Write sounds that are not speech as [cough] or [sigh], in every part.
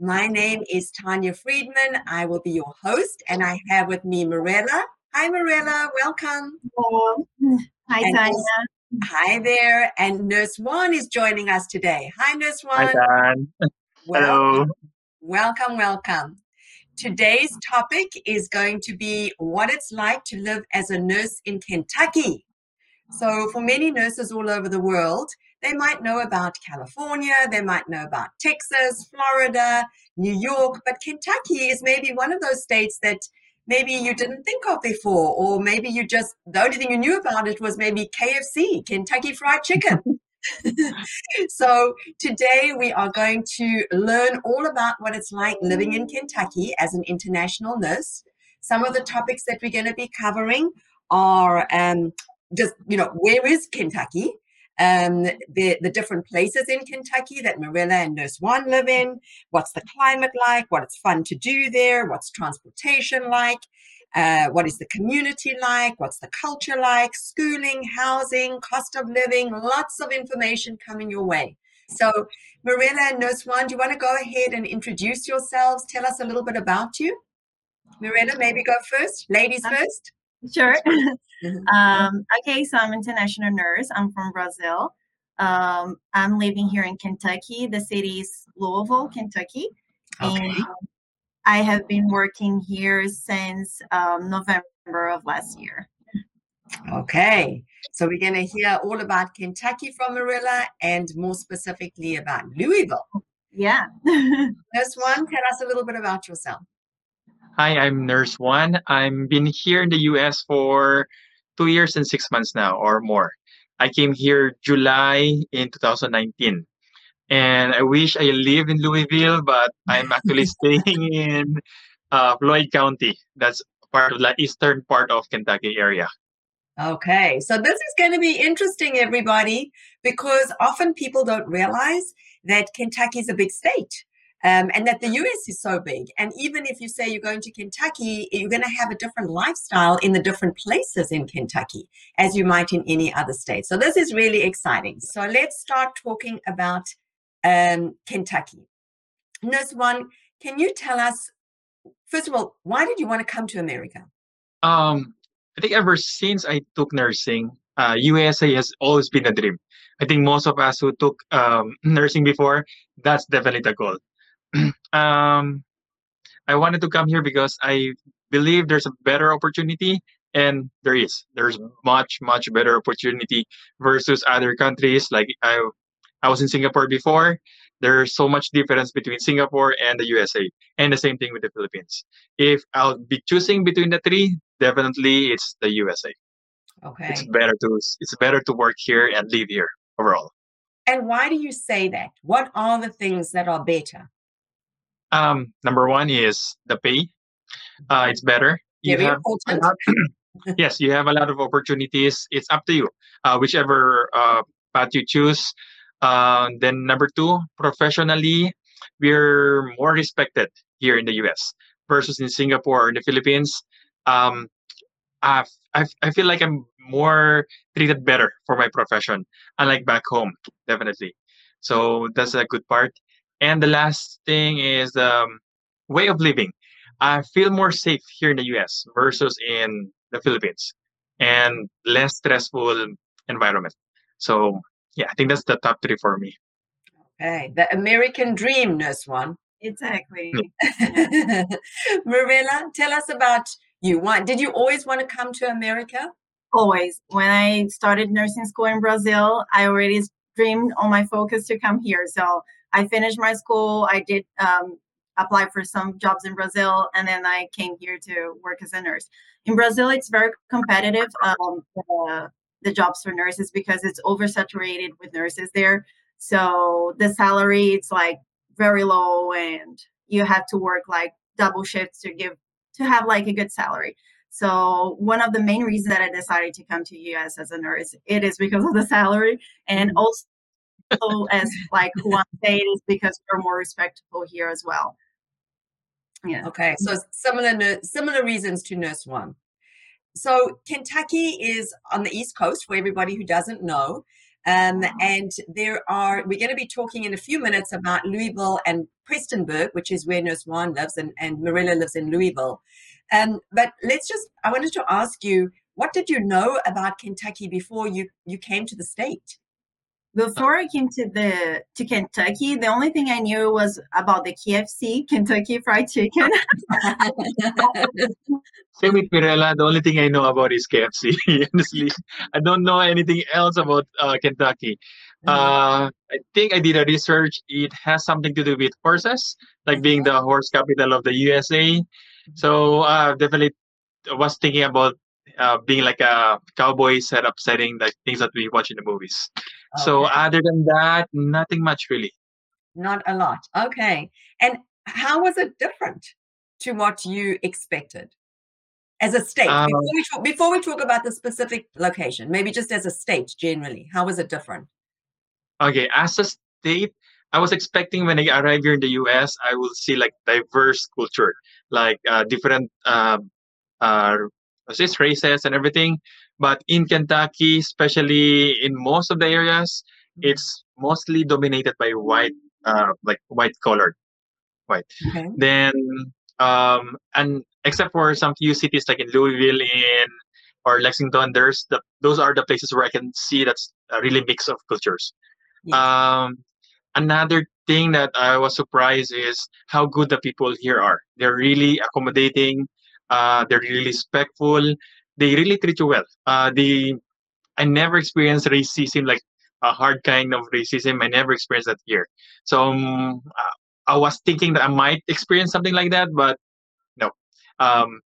My name is Tanya Friedman. I will be your host, and I have with me Mirella. Hi, Mirella. Welcome. Hello. Hi, And Tanya. Hi there. And Nurse One is joining us today. Hi, Nurse Juan. Hi, One. Dan. Hello. Welcome, welcome, welcome. Today's topic is going to be what it's like to live as a nurse in Kentucky. So, for many nurses all over the world, they might know about California, they might know about Texas, Florida, New York, but Kentucky is maybe one of those states that maybe you didn't think of before, or maybe you just, the only thing you knew about it was maybe KFC, Kentucky Fried Chicken. [laughs] so, today we are going to learn all about what it's like living in Kentucky as an international nurse. Some of the topics that we're going to be covering are um, just, you know, where is Kentucky? Um, the, the different places in Kentucky that Marilla and Nurse One live in, what's the climate like, what it's fun to do there, what's transportation like, uh, what is the community like, what's the culture like, schooling, housing, cost of living, lots of information coming your way. So, Marilla and Nurse One, do you want to go ahead and introduce yourselves? Tell us a little bit about you. Marilla, maybe go first. Ladies first. Sure. [laughs] Mhm. um, okay, so I'm an international nurse. I'm from Brazil. Um, I'm living here in Kentucky. The city is Louisville, Kentucky. Okay. And I have been working here since um, November of last year. Okay. So we're going to hear all about Kentucky from Marilla and more specifically about Louisville. Yeah. [laughs] Nurse One, tell us a little bit about yourself. Hi, I'm Nurse One. I'm been here in the US for two years and six months now or more. I came here July in 2019. And I wish I live in Louisville, but I'm actually [laughs] staying in uh, Floyd County. That's part of the eastern part of Kentucky area. Okay, so this is going to be interesting, everybody, because often people don't realize that Kentucky is a big state um, and that the US is so big. And even if you say you're going to Kentucky, you're going to have a different lifestyle in the different places in Kentucky as you might in any other state. So this is really exciting. So let's start talking about um, Kentucky. Nurse One, can you tell us, first of all, why did you want to come to America? Um, I think ever since I took nursing, uh, USA has always been a dream. I think most of us who took um, nursing before, that's definitely the goal. [clears throat] um, I wanted to come here because I believe there's a better opportunity, and there is. There's much, much better opportunity versus other countries. Like I, I was in Singapore before. There's so much difference between Singapore and the USA, and the same thing with the Philippines. If I'll be choosing between the three, definitely it's the USA. Okay. It's better to it's better to work here and live here overall. And why do you say that? What are the things that are better? Um, number one is the pay. Uh, it's better. You Very have a important. lot- [clears throat] [laughs] yes, you have a lot of opportunities. It's up to you, uh, whichever uh, path you choose. Uh, then number two, professionally, we're more respected here in the U.S. versus in Singapore or in the Philippines. Um, I've, I've, I feel like I'm more treated better for my profession, unlike back home, definitely. So that's a good part. And the last thing is um, way of living. I feel more safe here in the US versus in the Philippines and less stressful environment. So yeah, I think that's the top three for me. Okay. The American dream, Nurse One. exactly. [laughs] Marilla, tell us about you. Why did you always want to come to America? Always. When I started nursing school in Brazil, I already dreamed on my focus to come here. So I finished my school. I did um, apply for some jobs in Brazil, and then I came here to work as a nurse. In Brazil, it's very competitive. Um, the, the jobs for nurses because it's oversaturated with nurses there. So the salary it's like very low, and you have to work like double shifts to give to have like a good salary. So one of the main reasons that I decided to come to US as a nurse, it is because of the salary and mm-hmm. Also [laughs] as like Juan said, is because we're more respectful here as well. Yeah. Okay. So similar similar reasons to Nurse One. So Kentucky is on the East Coast for everybody who doesn't know. Um, and there are, we're going to be talking in a few minutes about Louisville and Prestonsburg, which is where Nurse Juan lives, and, and Marilla lives in Louisville. Um, but let's just, I wanted to ask you, what did you know about Kentucky before you, you came to the state? Before I came to the to Kentucky, the only thing I knew was about the KFC, Kentucky Fried Chicken. [laughs] Same with Mirella. The only thing I know about is KFC. [laughs] Honestly, I don't know anything else about uh, Kentucky. Mm-hmm. Uh, I think I did a research. It has something to do with horses, like being the horse capital of the USA. So uh, definitely was thinking about uh, being like a cowboy setup setting, like things that we watch in the movies. Okay. So other than that, nothing much really. Not a lot. Okay. And how was it different to what you expected as a state? Um, before, we talk, before we talk about the specific location, maybe just as a state generally, how was it different? Okay, as a state, I was expecting when I arrive here in the US, I will see like diverse culture, like uh, different uh, uh, this races and everything. But in Kentucky, especially in most of the areas, mm-hmm. it's mostly dominated by white, uh, like white colored, white. Okay. Then, um, and except for some few cities like in Louisville, in or Lexington, there's the those are the places where I can see that's a really mix of cultures. Yes. Um, another thing that I was surprised is how good the people here are. They're really accommodating. Uh, they're really respectful. They really treat you well. Uh, they, I never experienced racism like a hard kind of racism. I never experienced that here. So um, I was thinking that I might experience something like that, but no. Um,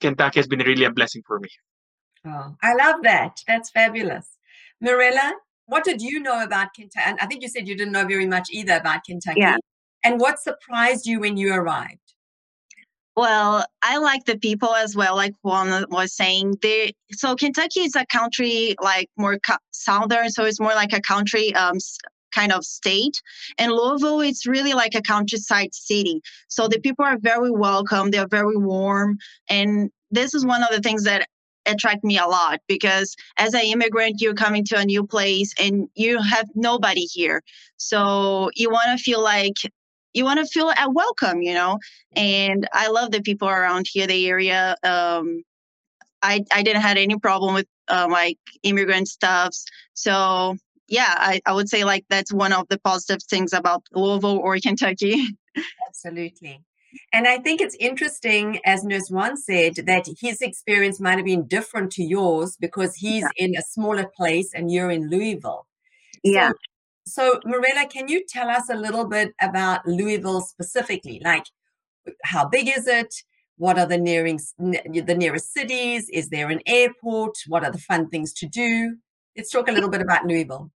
Kentucky has been really a blessing for me. Oh, I love that. That's fabulous. Marilla, what did you know about Kentucky? And I think you said you didn't know very much either about Kentucky. Yeah. And what surprised you when you arrived? Well, I like the people as well, like Juan was saying. So Kentucky is a country like more southern, so it's more like a country um, kind of state. And Louisville, it's really like a countryside city. So the people are very welcome, they're very warm. And this is one of the things that attract me a lot because as an immigrant you're coming to a new place and you have nobody here so you want to feel like you want to feel at welcome, you know. And I love the people around here, the area. Um, I I didn't have any problem with uh, like immigrant stuffs. So yeah, I, I would say like that's one of the positive things about Louisville or Kentucky. Absolutely. And I think it's interesting, as Nurse Juan said, that his experience might have been different to yours because he's yeah. in a smaller place and you're in Louisville. Yeah. So so, Marilla, can you tell us a little bit about Louisville specifically? Like, how big is it? What are the nearest the nearest cities? Is there an airport? What are the fun things to do? Let's talk a little bit about Louisville.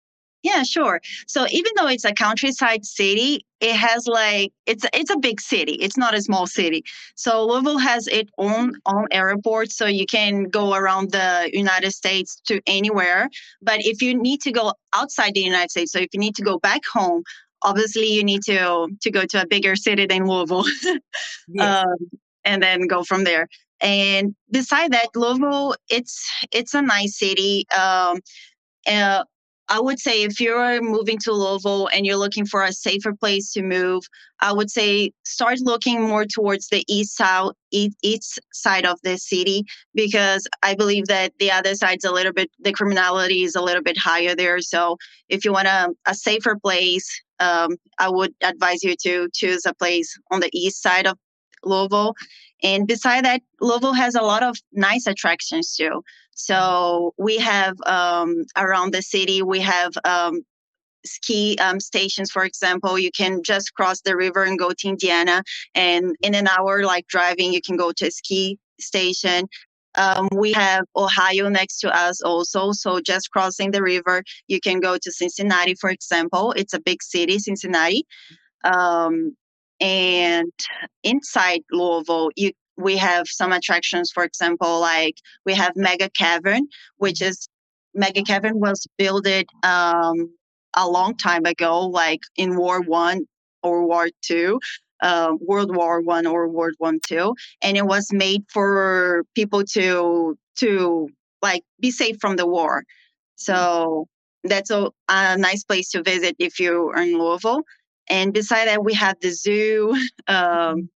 Yeah, sure. So even though it's a countryside city, it has like it's it's a big city. It's not a small city. So Louisville has its own own airport, so you can go around the United States to anywhere. But if you need to go outside the United States, so if you need to go back home, obviously you need to to go to a bigger city than Louisville, [laughs] yes. um, and then go from there. And beside that, Louisville, it's it's a nice city. Um, uh, I would say if you're moving to Louisville and you're looking for a safer place to move, I would say start looking more towards the east side, east side of the city because I believe that the other side's a little bit the criminality is a little bit higher there. So if you want a, a safer place, um, I would advise you to choose a place on the east side of Louisville. And beside that, Louisville has a lot of nice attractions too. So we have um, around the city, we have um, ski um, stations, for example. You can just cross the river and go to Indiana. And in an hour, like driving, you can go to a ski station. Um, we have Ohio next to us also. So just crossing the river, you can go to Cincinnati, for example. It's a big city, Cincinnati. Um, and inside Louisville, you we have some attractions. For example, like we have Mega Cavern, which is Mega Cavern was built um, a long time ago, like in War One or War Two, uh, World War One or World War Two, and it was made for people to to like be safe from the war. So that's a, a nice place to visit if you are in Louisville. And beside that, we have the zoo. [laughs] Um,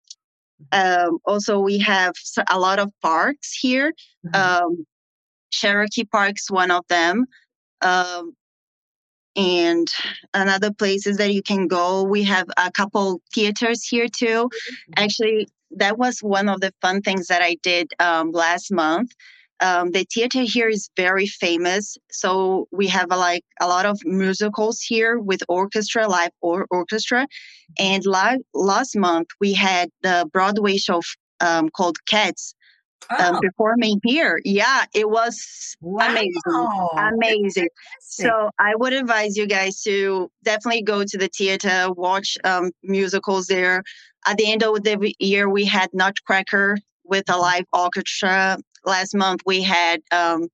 um, also, we have a lot of parks here. Mm-hmm. Um, Cherokee Park's one of them. Um, and another places that you can go. We have a couple theaters here too. Mm-hmm. Actually, that was one of the fun things that I did um, last month. Um, the theater here is very famous, so we have a, like a lot of musicals here with orchestra, live or orchestra. And la- last month we had the Broadway show um, called Cats, um, oh. performing here. Yeah, it was wow. amazing. Amazing. So I would advise you guys to definitely go to the theater, watch um, musicals there. At the end of the year, we had Nutcracker with a live orchestra. Last month, we had um,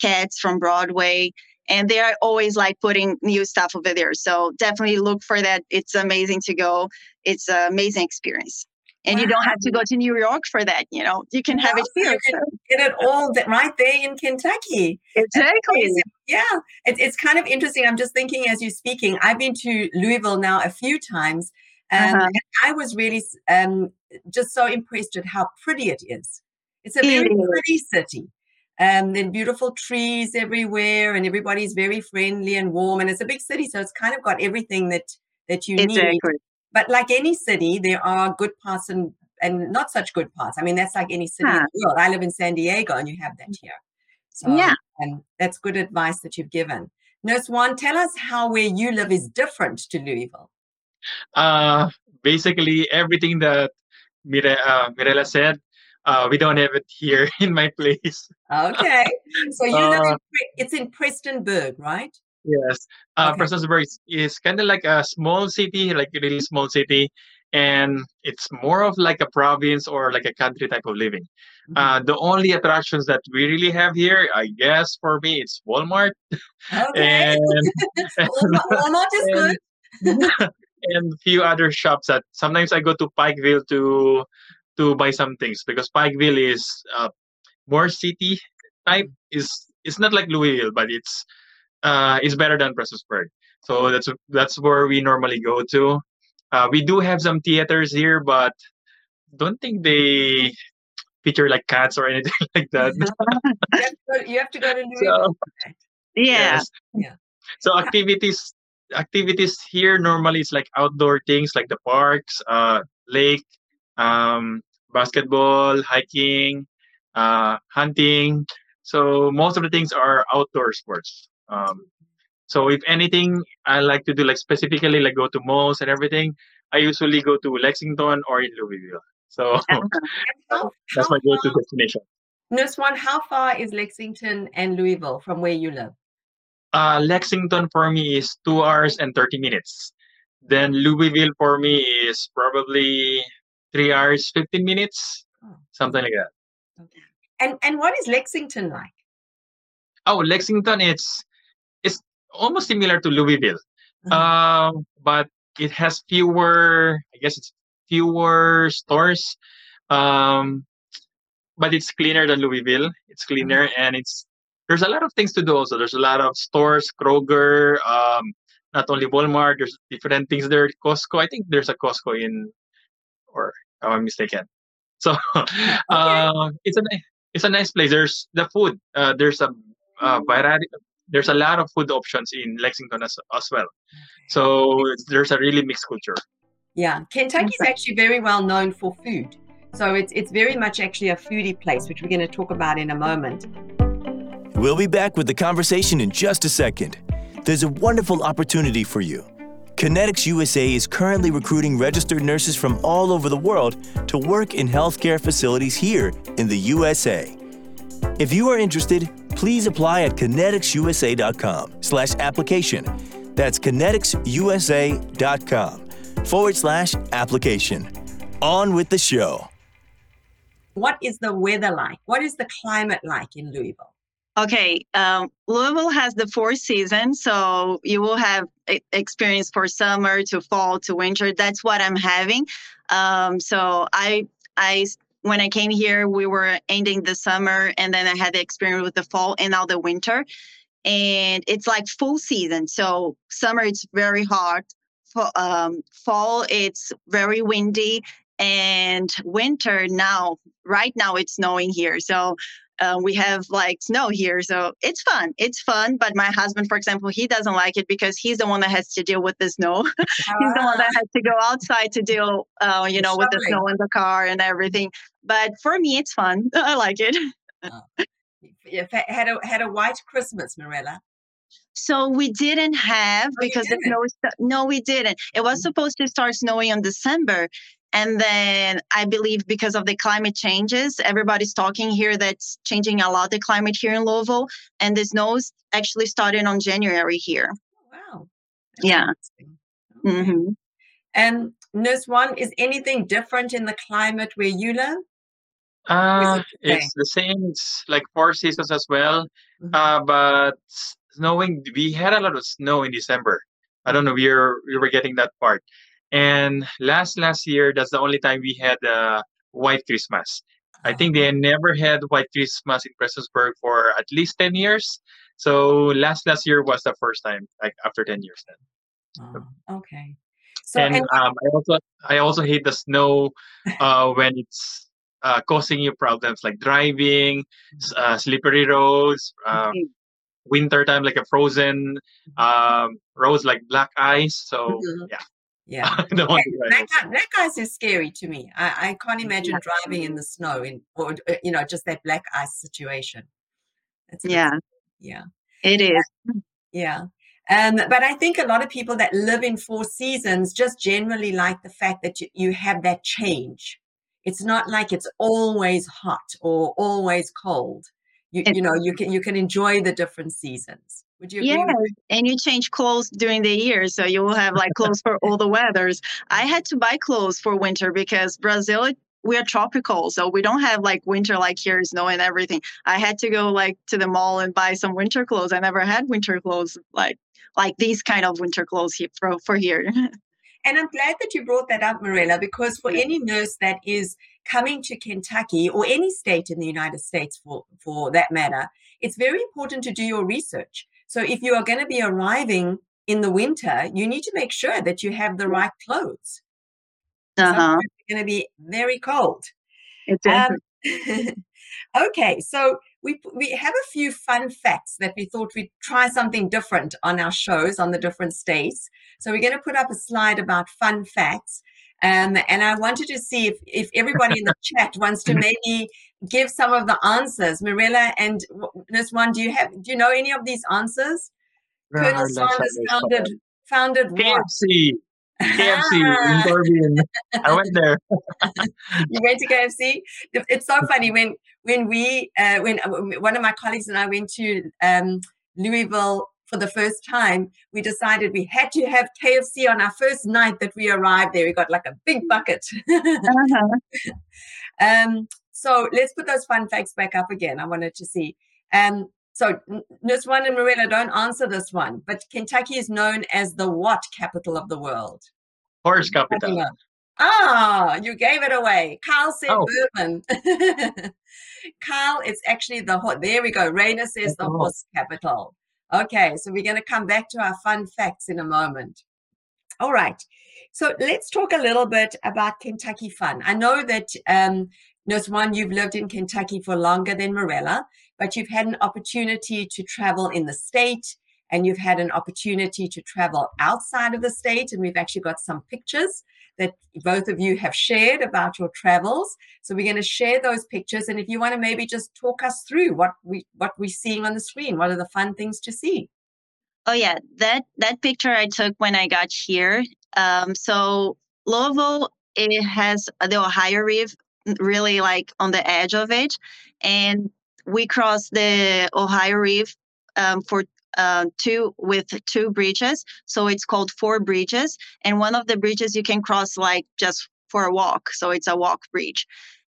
Cats from Broadway. And they are always like putting new stuff over there. So definitely look for that. It's amazing to go. It's an amazing experience and wow. you don't have to go to New York for that. You know, you can have it here. You can get it all right there in Kentucky. Exactly. Yeah, it, it's kind of interesting. I'm just thinking as you're speaking. I've been to Louisville now a few times, um, uh-huh. and I was really um, just so impressed at how pretty it is. It's a very it pretty city. Um, then beautiful trees everywhere, and everybody's very friendly and warm. And it's a big city, so it's kind of got everything that that you exactly. need but like any city, there are good parts and and not such good parts. I mean, that's like any city huh. in the world. I live in San Diego, and you have that here. So, yeah, and that's good advice that you've given. Nurse Juan, tell us how where you live is different to Louisville. Uh, basically everything that Mire, uh, Mirella said. Uh, we don't have it here [laughs] in my place. Okay, so you live in, uh it's in Prestonburg, right? Yes, uh, okay. Prestonsburg is kind of like a small city, like a really small city, and it's more of like a province or like a country type of living. Mm-hmm. Uh, the only attractions that we really have here, I guess, for me, it's Walmart. Okay. and, [laughs] Walmart is good. [laughs] and a few other shops that sometimes I go to Pikeville to to buy some things because Pikeville is uh, more city type. Is It's not like Louisville, but it's uh, is better than Prestonsburg. So that's that's where we normally go to. Uh, we do have some theaters here, but don't think they feature like cats or [laughs] anything like that. [laughs] you, have go, you, have to go, to New York. So, yeah. Yes. Yeah. So activities activities here normally it's like outdoor things like the parks, uh, lake, um, basketball, hiking, uh, hunting. So most of the things are outdoor sports. Um, so if anything, I like to do like specifically like go to malls and everything. I usually go to Lexington or in Louisville. So [laughs] how, that's my go-to destination. Nurse Juan, how far is Lexington and Louisville from where you live? Uh, Lexington for me is two hours and 30 minutes. Then Louisville for me is probably three hours, 15 minutes, oh. something like that. Okay. And, and what is Lexington like? Oh, Lexington, it's it's almost similar to Louisville, mm-hmm. um, but it has fewer. I guess it's fewer stores, um, but it's cleaner than Louisville. It's cleaner mm-hmm. and it's there's a lot of things to do. Also, there's a lot of stores, Kroger, um, not only Walmart. There's different things there. Costco. I think there's a Costco in, or oh, I'm mistaken. [laughs] So, [laughs] okay. uh, it's a it's a nice place. There's the food. Uh, there's a uh, variety there's a lot of food options in Lexington as, as well. So there's a really mixed culture. Yeah, Kentucky is actually very well known for food. So it's it's very much actually a foodie place, which we're going to talk about in a moment. We'll be back with the conversation in just a second. There's a wonderful opportunity for you. Connetics USA is currently recruiting registered nurses from all over the world to work in healthcare facilities here in the USA. If you are interested, please apply at conneticsusa.com slash application. That's conneticsusa.com. forward slash application. On with the show. What is the weather like? What is the climate like in Louisville? Okay, um, Louisville has the four seasons, so you will have experience for summer to fall to winter. That's what I'm having. Um, so I, I, when I came here, we were ending the summer, and then I had the experience with the fall and now the winter, and it's like full season. So summer it's very hot. Um, fall it's very windy, and winter now right now it's snowing here. So uh, we have like snow here so it's fun it's fun but my husband for example he doesn't like it because he's the one that has to deal with the snow [laughs] he's the one that has to go outside to deal uh, you know with the snow in the car and everything but for me it's fun [laughs] i like it [laughs] oh. you had a had a white christmas marilla so we didn't have oh, because the snow. No, we didn't. It was mm. supposed to start snowing in December, and then I believe because of the climate changes, everybody's talking here that's changing a lot the climate here in Louisville. And the snows actually started on January here. Oh, wow. That's yeah. Okay. Mm-hmm. And Nurse One, is anything different in the climate where you live? Uh, it it's the same. It's like four seasons as well. Mm-hmm. Uh, but snowing, we had a lot of snow in December. I don't know, we were, we were getting that part. And last last year, that's the only time we had a white Christmas. I think they never had white Christmas in Prestonsburg for at least ten years. So last last year was the first time, like after ten years. Then. Oh, okay. So and, and um, I also I also hate the snow [laughs] uh, when it's uh, causing you problems like driving, uh, slippery roads, uh, winter time like a frozen mm-hmm. um, roads like black ice. So mm-hmm. yeah. Yeah, [laughs] that, that, that, guy's is scary to me. I, I can't imagine yeah. driving in the snow in, or uh, you know, just that black ice situation. Yeah, yeah, it is. Yeah, um, but I think a lot of people that live in four seasons just generally like the fact that you, you have that change. It's not like it's always hot or always cold. You, you know, you can you can enjoy the different seasons. Would you? Yeah, and you change clothes during the year, so you will have like clothes for all the weathers. I had to buy clothes for winter because Brazil we are tropical, so we don't have like winter like here, snow and everything. I had to go like to the mall and buy some winter clothes. I never had winter clothes like like these kind of winter clothes here for, for here. [laughs] And I'm glad that you brought that up, Marilla, because for any nurse that is coming to Kentucky or any state in the United States for, for that matter, it's very important to do your research. So if you are going to be arriving in the winter, you need to make sure that you have the right clothes. Uh-huh. It's going to be very cold. Um, [laughs] okay, so we we have a few fun facts that we thought we'd try something different on our shows on the different states. So we're going to put up a slide about fun facts. Um, and I wanted to see if, if everybody in the [laughs] chat wants to maybe give some of the answers. Marilla and this one, do you have do you know any of these answers? No, Colonel Sanders founded founded KFC. KFC in ah. I went there. [laughs] you went to KFC. It's so funny when when we uh, when uh, one of my colleagues and I went to um, Louisville for the first time, we decided we had to have KFC on our first night that we arrived there. We got like a big bucket. uh-huh. [laughs] um, so let's put those fun facts back up again. I wanted to see. Um, so this one and Marilla don't answer this one, but Kentucky is known as the what capital of the world? Horse capital. Ah, you gave it away. Carl said oh. Bourbon. [laughs] Carl, it's actually the horse. there we go. Raina says the horse capital. Okay, so we're going to come back to our fun facts in a moment. All right. So let's talk a little bit about Kentucky fun. I know that um, Nurse One, you've lived in Kentucky for longer than Marilla, but you've had an opportunity to travel in the state and you've had an opportunity to travel outside of the state. And we've actually got some pictures that both of you have shared about your travels. So we're going to share those pictures. And if you want to maybe just talk us through what we what we're seeing on the screen, what are the fun things to see? Oh yeah, that that picture I took when I got here. Um, so Louisville, it has the Ohio River really like on the edge of it, and we crossed the Ohio River um, for uh, two with two bridges. So it's called four bridges. And one of the bridges you can cross like just for a walk. So it's a walk bridge.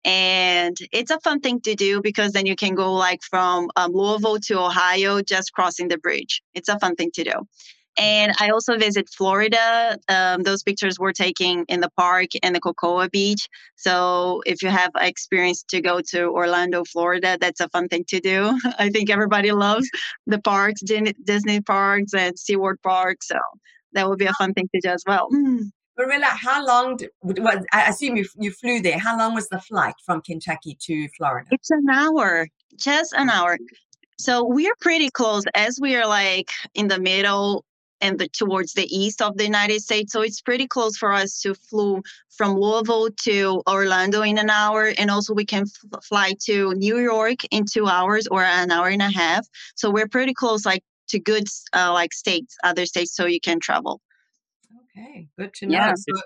And it's a fun thing to do because then you can go like from um, Louisville to Ohio just crossing the bridge. It's a fun thing to do. And I also visit Florida. Um, those pictures were taken in the park and the Cocoa Beach. So if you have experience to go to Orlando, Florida, that's a fun thing to do. [laughs] I think everybody loves the parks, Disney parks and SeaWorld parks. So that would be a fun thing to do as well. Marilla, how long, did, was, I assume you, you flew there. How long was the flight from Kentucky to Florida? It's an hour, just an hour. So we are pretty close as we are like in the middle and the, towards the east of the United States. So it's pretty close for us to flew from Louisville to Orlando in an hour. And also we can f- fly to New York in two hours or an hour and a half. So we're pretty close like to good uh, like states, other states, so you can travel. Okay, good to know. Yeah. So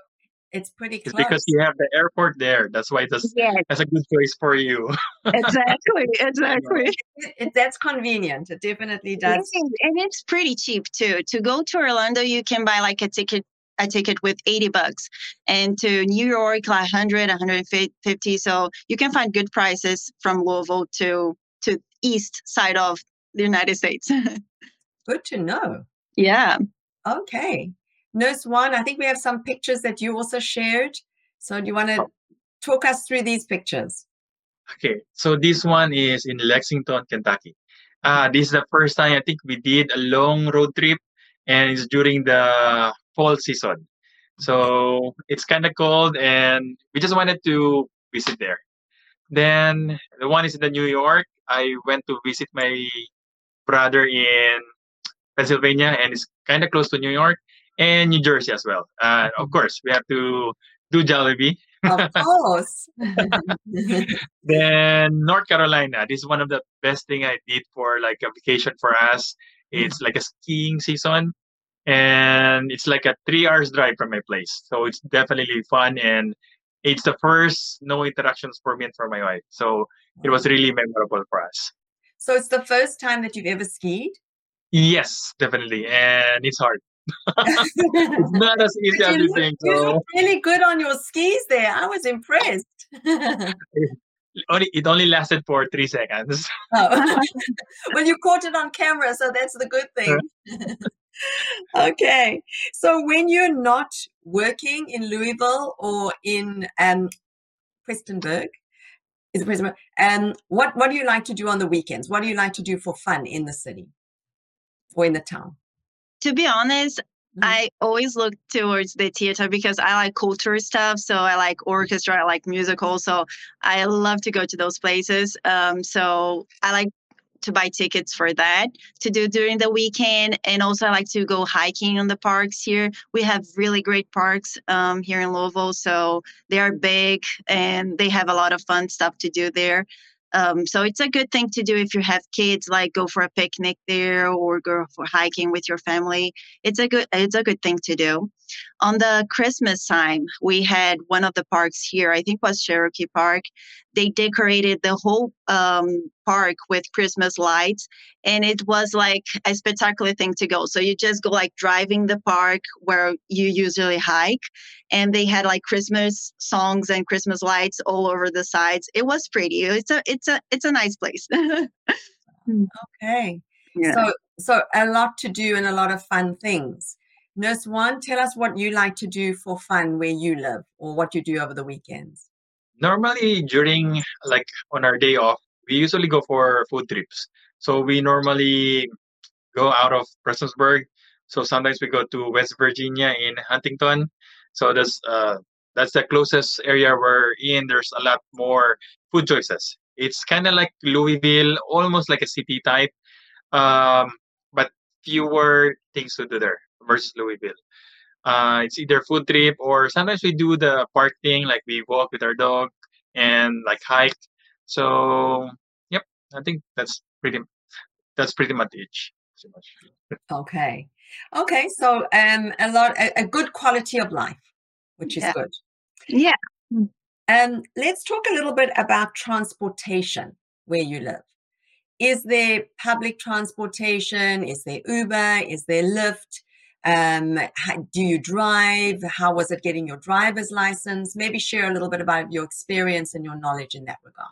it's pretty close. It's because you have the airport there. That's why that's yes. that's a good place for you. exactly, [laughs] exactly. It, it, that's convenient. It definitely does. and it's pretty cheap too. To go to Orlando, you can buy like a ticket a ticket with 80 bucks and to New York like 100 150 so you can find good prices from Louisville to to east side of the United States. [laughs] good to know. Yeah. Okay. Nurse One, I think we have some pictures that you also shared. So do you want to oh. talk us through these pictures? Okay, so this one is in Lexington, Kentucky. Uh, this is the first time I think we did a long road trip, and it's during the fall season. So it's kind of cold, and we just wanted to visit there. Then the one is in the New York. I went to visit my brother in Pennsylvania, and it's kind of close to New York and New Jersey as well. Uh, of mm-hmm. course, we have to do Jollibee. Of [laughs] course. [laughs] then North Carolina. This is one of the best thing I did for like a vacation for us. It's mm-hmm. like a skiing season, and it's like a three hours drive from my place. So it's definitely fun, and it's the first no interactions for me and for my wife. So it was really memorable for us. So it's the first time that you've ever skied. Yes, definitely, and it's hard it's not as easy as you think. You really good on your skis there. I was impressed. only it only lasted for three seconds. [laughs] Oh. [laughs] well, you caught it on camera, so that's the good thing. [laughs] okay, so when you're not working in Louisville or in um, Prestonsburg, is it Prestonsburg? Um, what what do you like to do on the weekends? What do you like to do for fun in the city or in the town? To be honest, mm-hmm. I always look towards the theater because I like culture stuff. So I like orchestra, I like musical. So I love to go to those places. Um, so I like to buy tickets for that to do during the weekend. And also, I like to go hiking on the parks here. We have really great parks um, here in Louisville. So they are big and they have a lot of fun stuff to do there. Um, so it's a good thing to do if you have kids, like go for a picnic there or go for hiking with your family. It's a good it's a good thing to do. On the Christmas time, we had one of the parks here, I think was Cherokee Park. They decorated the whole um, park with Christmas lights, and it was like a spectacular thing to go. So you just go like driving the park where you usually hike, and they had like Christmas songs and Christmas lights all over the sides. It was pretty. It's a it's a it's a nice place. [laughs] okay. Yeah. So so a lot to do and a lot of fun things. Nurse One, tell us what you like to do for fun where you live or what you do over the weekends. Normally, during like on our day off, we usually go for food trips. So we normally go out of Prestonsburg. So sometimes we go to West Virginia in Huntington. So that's uh, that's the closest area we're in. There's a lot more food choices. It's kind of like Louisville, almost like a city type, um, but fewer things to do there versus Louisville. Uh, it's either food trip or sometimes we do the park thing, like we walk with our dog and like hike. So, yep, I think that's pretty that's pretty much it. Pretty much. Okay, okay. So, um, a lot a, a good quality of life, which is yeah. good. Yeah. Um, let's talk a little bit about transportation where you live. is there public transportation? Is there Uber? Is there Lyft? Um, how, do you drive? How was it getting your driver's license? Maybe share a little bit about your experience and your knowledge in that regard.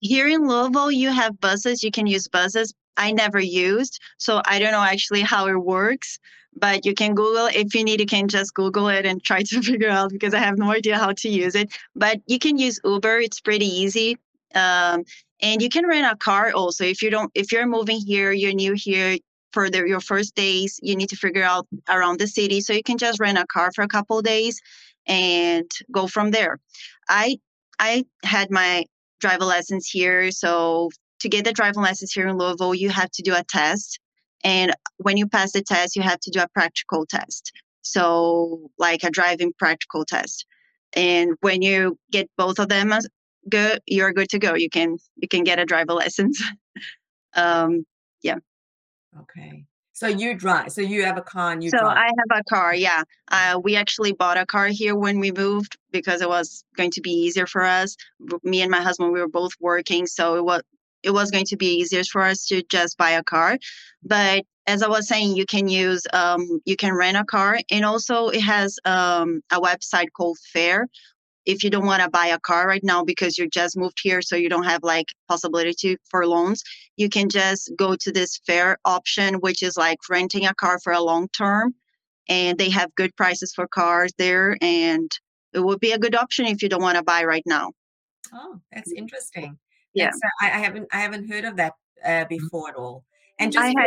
Here in Louisville, you have buses. You can use buses. I never used, so I don't know actually how it works. But you can Google if you need. You can just Google it and try [laughs] to figure out because I have no idea how to use it. But you can use Uber. It's pretty easy. Um, and you can rent a car also if you don't if you're moving here you're new here for the, your first days you need to figure out around the city so you can just rent a car for a couple days and go from there. I i had my driver license here so to get the driving license here in louisville you have to do a test and when you pass the test you have to do a practical test. So like a driving practical test. And when you get both of them good you're good to go. You can you can get a driver license. [laughs] Um yeah Okay. So you drive. So you have a car and you so drive. i have a car yeah uh, we actually bought a car here when we moved because it was going to be easier for us me and my husband we were both working so it was it was going to be easier for us to just buy a car but as i was saying you can use um, you can rent a car and also it has um, a website called fair if you don't want to buy a car right now because you just moved here so you don't have like possibility to, for loans you can just go to this fair option which is like renting a car for a long term and they have good prices for cars there and it would be a good option if you don't want to buy right now oh, that's interesting. Yeah. That's, uh, I, I haven't I haven't heard of that uh, before at all. And just I had-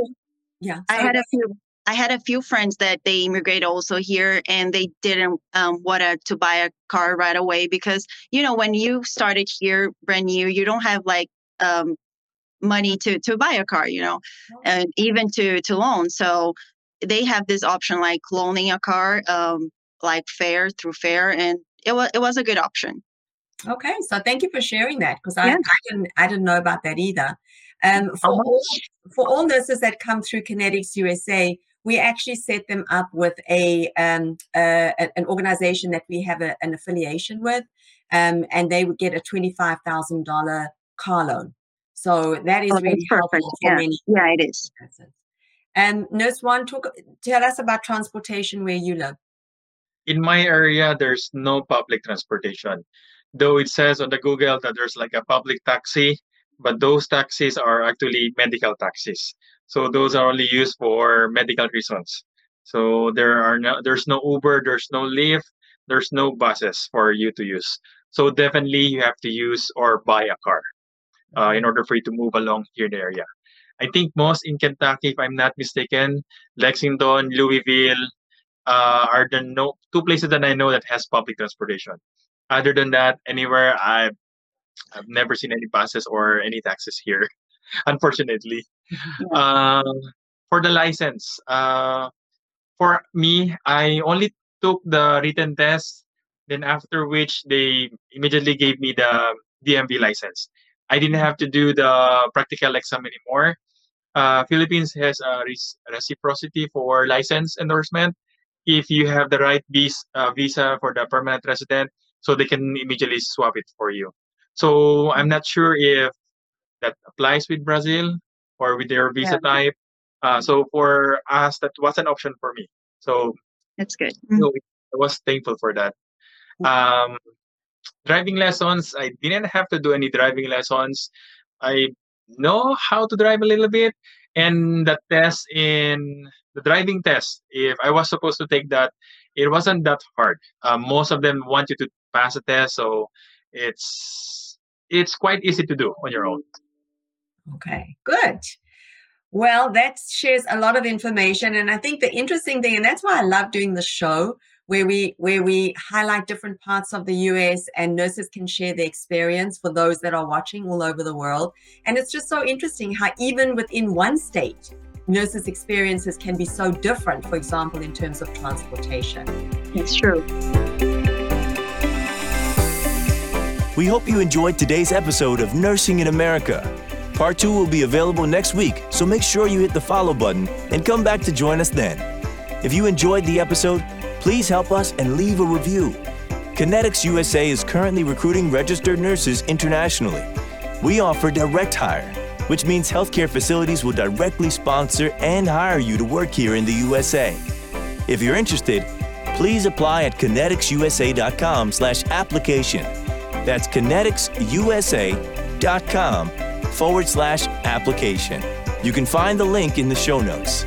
yeah. I had a few. I had a few friends that they immigrated also here, and they didn't um, want to to buy a car right away because you know when you started here brand new, you don't have like um, money to to buy a car, you know, and even to to loan. So they have this option like loaning a car, um, like fair through fair, and it was it was a good option. Okay, so thank you for sharing that because I, Yeah. I didn't I didn't know about that either. Um, for all, for all nurses that come through Connetics USA, we actually set them up with a um, uh, a- an organization that we have a, an affiliation with, um, and they would get a twenty five thousand dollar car loan. So that is Oh, really perfect. helpful for Yeah. many Yeah, it is. nurses. Um, Nurse One, talk tell us about transportation where you live. in my area there's no public transportation though it says on the google that there's like a public taxi but those taxis are actually medical taxis so those are only used for medical reasons. So there are no there's no uber there's no lyft there's no buses for you to use. So definitely you have to use or buy a car uh, in order for you to move along here in the area. I think most in kentucky if i'm not mistaken lexington louisville uh, are the no two places that I know that has public transportation. Other than that, anywhere I've I've never seen any buses or any taxis here, [laughs] [laughs] unfortunately. Um, for the license, uh, for me, I only took the written test. Then after which they immediately gave me the DMV license. I didn't have to do the practical exam anymore. Uh, Philippines has a reciprocity for license endorsement if you have the right visa, uh, visa for the permanent resident, so they can immediately swap it for you. So I'm not sure if that applies with Brazil or with their visa type. Uh, so for us, that was an option for me. So That's good. so I was thankful for that. Um, driving lessons, I didn't have to do any driving lessons. I know how to drive a little bit, and the test in the driving test, if I was supposed to take that, it wasn't that hard. Uh, most of them want you to pass a test, so it's it's quite easy to do on your own. Okay, good. Well, that shares a lot of information, and I think the interesting thing, and that's why I love doing the show, where we where we highlight different parts of the US, and nurses can share their experience for those that are watching all over the world. And it's just so interesting how even within one state, nurses' experiences can be so different. For example, in terms of transportation. It's true. We hope you enjoyed today's episode of Nursing in America. Part 2 will be available next week, so make sure you hit the follow button and come back to join us then. If you enjoyed the episode, please help us and leave a review. Connetics USA is currently recruiting registered nurses internationally. We offer direct hire, which means healthcare facilities will directly sponsor and hire you to work here in the USA. If you're interested, please apply at conneticsusa.com slash application. That's conneticsusa.com forward slash application. You can find the link in the show notes.